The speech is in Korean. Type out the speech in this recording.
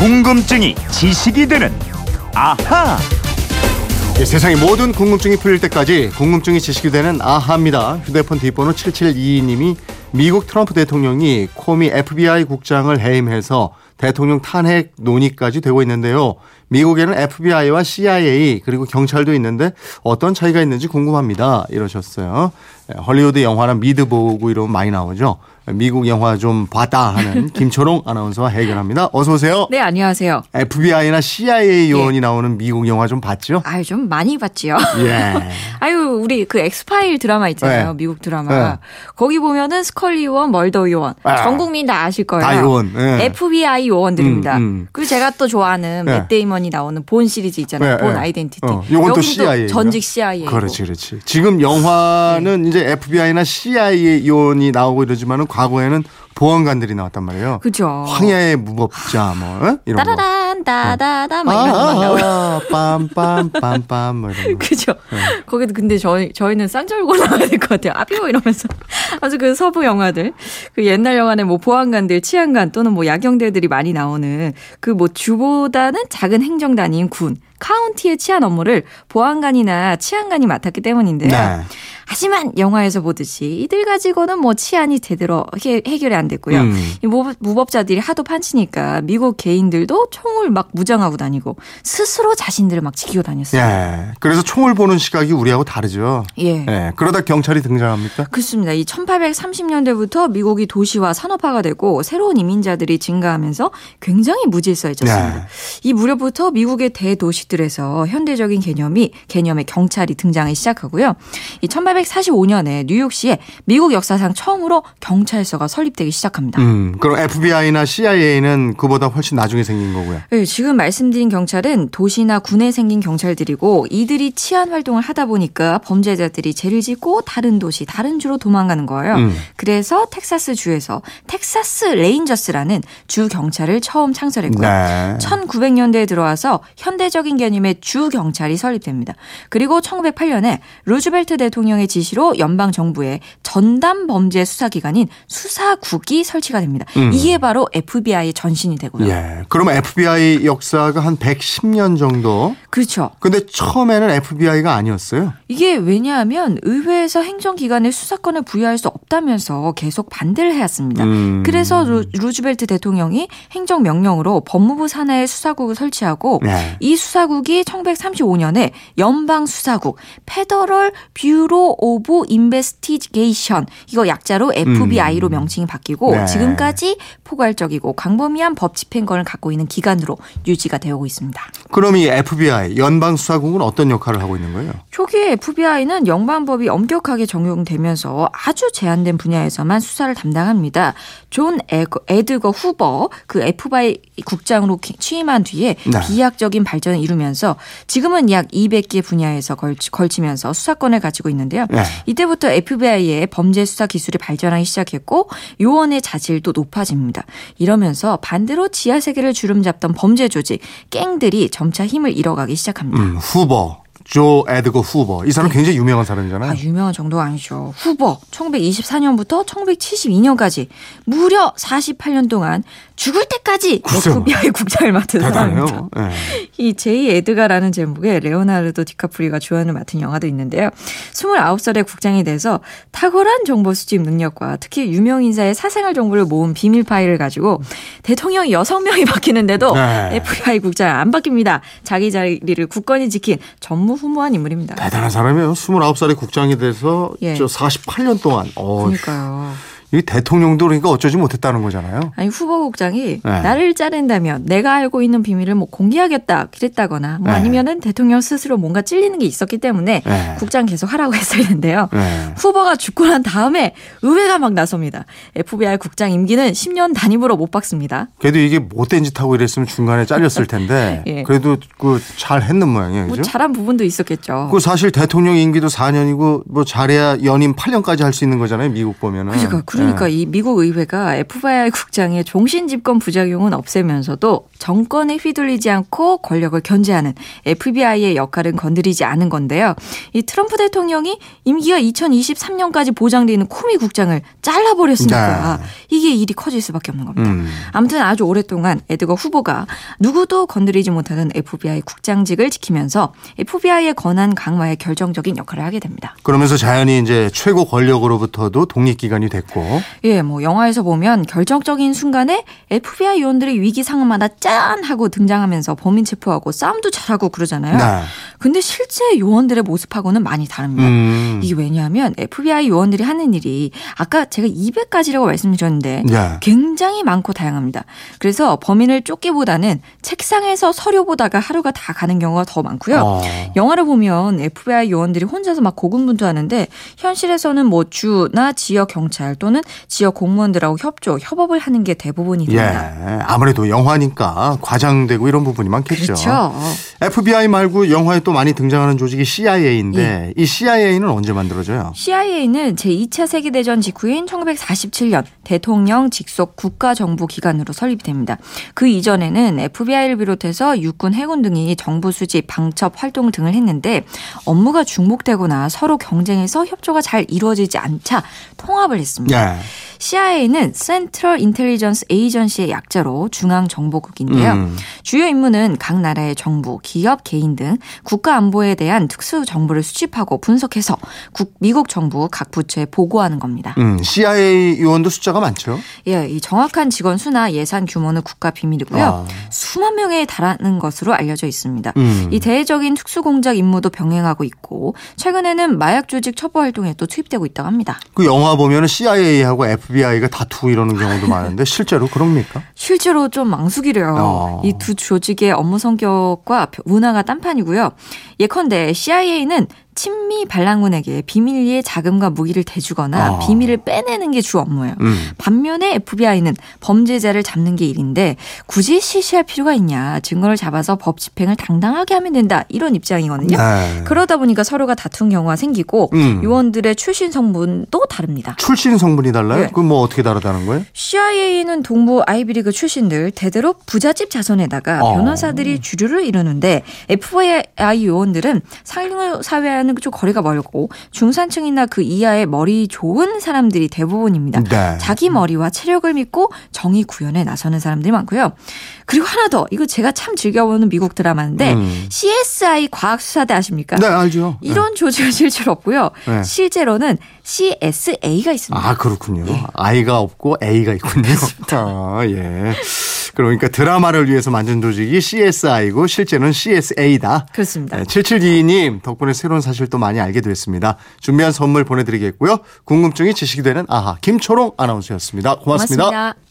궁금증이 지식이 되는 아하. 예, 세상의 모든 궁금증이 풀릴 때까지 궁금증이 지식이 되는 아하입니다. 휴대폰 뒷번호 7722님이 미국 트럼프 대통령이 코미 FBI 국장을 해임해서 대통령 탄핵 논의까지 되고 있는데요. 미국에는 FBI와 CIA 그리고 경찰도 있는데 어떤 차이가 있는지 궁금합니다. 이러셨어요. 예, 헐리우드 영화나 미드 보고 이러면 많이 나오죠. 미국 영화 좀 봤다 하는 김초롱 아나운서와 해결합니다. 어서 오세요. 네, 안녕하세요. FBI나 CIA 요원이 나오는 미국 영화 좀 봤죠? 아유, 좀 많이 봤지요. 예. 아유, 우리 그 엑스파일 드라마 있잖아요. 네. 미국 드라마. 네. 거기 보면은 스컬리 요원, 멀더 요원. 아. 전 국민 다 아실 거예요. 다 요원, 예. FBI 요원들입니다. 음, 음. 그리고 제가 또 좋아하는 네. 맷 데이먼이 나오는 본 시리즈 있잖아요. 네, 본 네. 아이덴티티. 어, 요건 또 CIA. 가? 전직 CIA. 고. 그렇지, 그렇지. 지금 영화는 이제 FBI나 CIA 요원이 나오고 이러지만은 과거에는 보안관들이 나왔단 말이에요. 그죠. 황야의 무법자 뭐 어? 이런 거. 따라란 따다다 막 아, 이런 거 나오고. 아, 빰빰 빰빰 뭐 이런 거. 그죠. 네. 거기도 근데 저희, 저희는 쌍절고 나와야 될 것 같아요. 아피오 이러면서. 아주 그 서부 영화들. 그 옛날 영화는 뭐 보안관들, 치안관 또는 뭐 야경대들이 많이 나오는 그 뭐 주보다는 작은 행정단인 군. 카운티의 치안 업무를 보안관이나 치안관이 맡았기 때문인데요. 네. 하지만 영화에서 보듯이 이들 가지고는 뭐 치안이 제대로 해, 해결이 안 됐고요. 음. 무법자들이 하도 판치니까 미국 개인들도 총을 막 무장하고 다니고 스스로 자신들을 막 지키고 다녔어요. 예. 그래서 총을 보는 시각이 우리하고 다르죠. 예. 예. 그러다 경찰이 등장합니까? 그렇습니다. 이 1830년대부터 미국이 도시화 산업화가 되고 새로운 이민자들이 증가하면서 굉장히 무질서해졌습니다. 네. 이 무렵부터 미국의 대도시들에서 현대적인 개념이 개념의 경찰이 등장하기 시작하고요. 이 1845년에 뉴욕시에 미국 역사상 처음으로 경찰서가 설립되기 시작합니다. 음. 그럼 FBI나 CIA는 그보다 훨씬 나중에 생긴 거고요. 네, 지금 말씀드린 경찰은 도시나 군에 생긴 경찰들이고 이들이 치안 활동을 하다 보니까 범죄자들이 죄를 짓고 다른 도시, 다른 주로 도망가는 거예요. 음. 그래서 텍사스 주에서 텍사스 레인저스라는 주 경찰을 처음 창설했고요. 네. 1900년대에 들어와서 현대적인 개념의 주 경찰이 설립됩니다. 그리고 1908년에 루즈벨트 대통령의 지시로 연방 정부의 전담 범죄 수사 기관인 수사국이 설치가 됩니다. 음. 이게 바로 FBI의 전신이 되고요. 예. 그러면 FBI 역사가 한 110년 정도. 그렇죠. 근데 처음에는 FBI가 아니었어요. 이게 왜냐하면 의회에서 행정기관에 수사권을 부여할 수 없다면서 계속 반대를 해왔습니다. 음. 그래서 루, 루즈벨트 대통령이 행정명령으로 법무부 산하의 수사국을 설치하고 네. 이 수사국이 1935년에 연방수사국 Federal Bureau of Investigation 이거 약자로 FBI로 음. 명칭이 바뀌고 네. 지금까지 포괄적이고 광범위한 법 집행권을 갖고 있는 기관으로 유지가 되어 오고 있습니다. 그럼 이 FBI 연방 수사국은 어떤 역할을 하고 있는 거예요? 초기에 FBI는 연방법이 엄격하게 적용되면서 아주 제한된 분야에서만 수사를 담당합니다. 존 에드거 후버 그 FBI 국장으로 기- 취임한 뒤에 네. 비약적인 발전을 이루면서 지금은 약 200개 분야에서 걸치, 걸치 면서 수사권을 가지고 있는데요. 네. 이때부터 FBI의 범죄 수사 기술이 발전하기 시작했고 요원의 자질도 높아집니다. 이러면서 반대로 지하 세계를 주름 잡던 범죄 조직 갱들이 점차 힘을 잃어가기 시작합니다. 음, 후버. 조 에드거 후버. 이 사람 굉장히 유명한 사람이잖아요. 아, 유명한 정도가 아니죠. 후보 1924년부터 1972년까지 무려 48년 동안 죽을 때까지 글쎄요. FBI 국장을 맡은. 대단해요. 예. 이 제이 에드가라는 제목의 레오나르도 디카프리가 주연을 맡은 영화도 있는데요. 29살의 국장이 돼서 탁월한 정보 수집 능력과 특히 유명 인사의 사생활 정보를 모은 비밀 파일을 가지고 대통령이 6명이 바뀌는데도 네. FBI 국장 안 바뀝니다. 자기 자리를 굳건히 지킨 전무 후무한 인물입니다. 대단한 사람이에요. 29살에 국장이 돼서 예. 저 48년 동안. 어, 그러니까요. 이 대통령도 그러니까 어쩌지 못했다는 거잖아요. 아니 후보국장이 네. 나를 자른다면 내가 알고 있는 비밀을 뭐 공개하겠다 그랬다거나 뭐 네. 아니면은 대통령 스스로 뭔가 찔리는 게 있었기 때문에 네. 국장 계속 하라고 했었는데요. 네. 후보가 죽고 난 다음에 의회가 막 나섭니다. FBI 국장 임기는 10년 단임으로 못 박습니다. 그래도 이게 못된 짓 하고 이랬으면 중간에 잘렸을 텐데 예. 그래도 그 잘 했는 모양이에요. 뭐 그죠? 잘한 부분도 있었겠죠. 그 사실 대통령 임기도 4년이고 뭐 잘해야 연임 8년까지 할 수 있는 거잖아요. 미국 보면은. 그러니까 그러니까 이 미국 의회가 FBI 국장의 종신 집권 부작용은 없애면서도 정권에 휘둘리지 않고 권력을 견제하는 FBI의 역할은 건드리지 않은 건데요. 이 트럼프 대통령이 임기가 2023년까지 보장돼 있는 코미 국장을 잘라버렸으니까 네. 이게 일이 커질 수밖에 없는 겁니다. 음. 아무튼 아주 오랫동안 에드거 후보가 누구도 건드리지 못하는 FBI 국장직을 지키면서 FBI의 권한 강화에 결정적인 역할을 하게 됩니다. 그러면서 자연히 이제 최고 권력으로부터도 독립기관이 됐고. 예, 뭐 영화에서 보면 결정적인 순간에 FBI 요원들이 위기 상황마다 짠 하고 등장하면서 범인 체포하고 싸움도 잘하고 그러잖아요. 네. 근데 실제 요원들의 모습하고는 많이 다릅니다. 음. 이게 왜냐하면 FBI 요원들이 하는 일이 아까 제가 200가지라고 말씀드렸는데 네. 굉장히 많고 다양합니다. 그래서 범인을 쫓기보다는 책상에서 서류 보다가 하루가 다 가는 경우가 더 많고요. 어. 영화를 보면 FBI 요원들이 혼자서 막 고군분투하는데 현실에서는 뭐 주나 지역 경찰 또는 지역 공무원들하고 협조, 협업을 하는 게 대부분이 예. 아무래도 영화니까 과장되고 이런 부분이 많겠죠. 그렇죠. FBI 말고 영화에 또 많이 등장하는 조직이 CIA인데 예. 이 CIA는 언제 만들어져요? CIA는 제2차 세계대전 직후인 1947년 대통령 직속 국가정보 기관으로 설립됩니다. 그 이전에는 FBI를 비롯해서 육군, 해군 등이 정부 수집, 방첩 활동 등을 했는데 업무가 중복되거나 서로 경쟁해서 협조가 잘 이루어지지 않자 통합을 했습니다. 예. CIA는 Central Intelligence Agency의 약자로 중앙정보국인데요. 음. 주요 임무는 각 나라의 정부, 기업, 개인 등 국가 안보에 대한 특수 정보를 수집하고 분석해서 국- 미국 정부 각 부처에 보고하는 겁니다. 음, CIA 요원도 숫자가 많죠. 예, 이 정확한 직원 수나 예산 규모는 국가 비밀이고요. 아. 수만 명에 달하는 것으로 알려져 있습니다. 음. 이 대외적인 특수 공작 임무도 병행하고 있고 최근에는 마약 조직 첩보 활동에 또 투입되고 있다고 합니다. 그 영화 보면 은 CIA하고 FBI 가 다투고 이러는 경우도 많은데 실제로 그럽니까? 실제로 좀 망숙이래요. 어. 이두 조직의 업무 성격과 문화가 딴판이고요. 예컨대 CIA는 친미 반란군에게 비밀리에 자금과 무기를 대주거나 어. 비밀을 빼내는 게 주 업무예요. 음. 반면에 FBI는 범죄자를 잡는 게 일인데 굳이 실시할 필요가 있냐. 증거를 잡아서 법 집행을 당당하게 하면 된다. 이런 입장이거든요. 네. 그러다 보니까 서로가 다툰 경우가 생기고 음. 요원들의 출신 성분도 다릅니다. 출신 성분이 달라요? 예. 그건 뭐 어떻게 다르다는 거예요? CIA는 동부 아이비리그 출신들 대대로 부잣집 자손에다가 어. 변호사들이 주류를 이루는데 FBI 요원들은 상류 사회 와는 좀 거리가 멀고 중산층이나 그 이하의 머리 좋은 사람들이 대부분입니다. 네. 자기 머리와 체력을 믿고 정의 구현에 나서는 사람들이 많고요. 그리고 하나 더 이거 제가 참 즐겨보는 미국 드라마인데 음. CSI 과학수사대 아십니까? 네, 알죠. 네. 이런 조직은 실제로 없고요. 네. 실제로는 CSA가 있습니다. 아, 그렇군요. 예. I가 없고 A가 있군요. 아, 예. 그러니까 드라마를 위해서 만든 조직이 CSI고 실제는 CSA다. 그렇습니다. 네, 7722님 덕분에 새로운 사실 또 많이 알게 됐습니다. 준비한 선물 보내드리겠고요. 궁금증이 지식이 되는 아하 김초롱 아나운서였습니다 고맙습니다. 고맙습니다.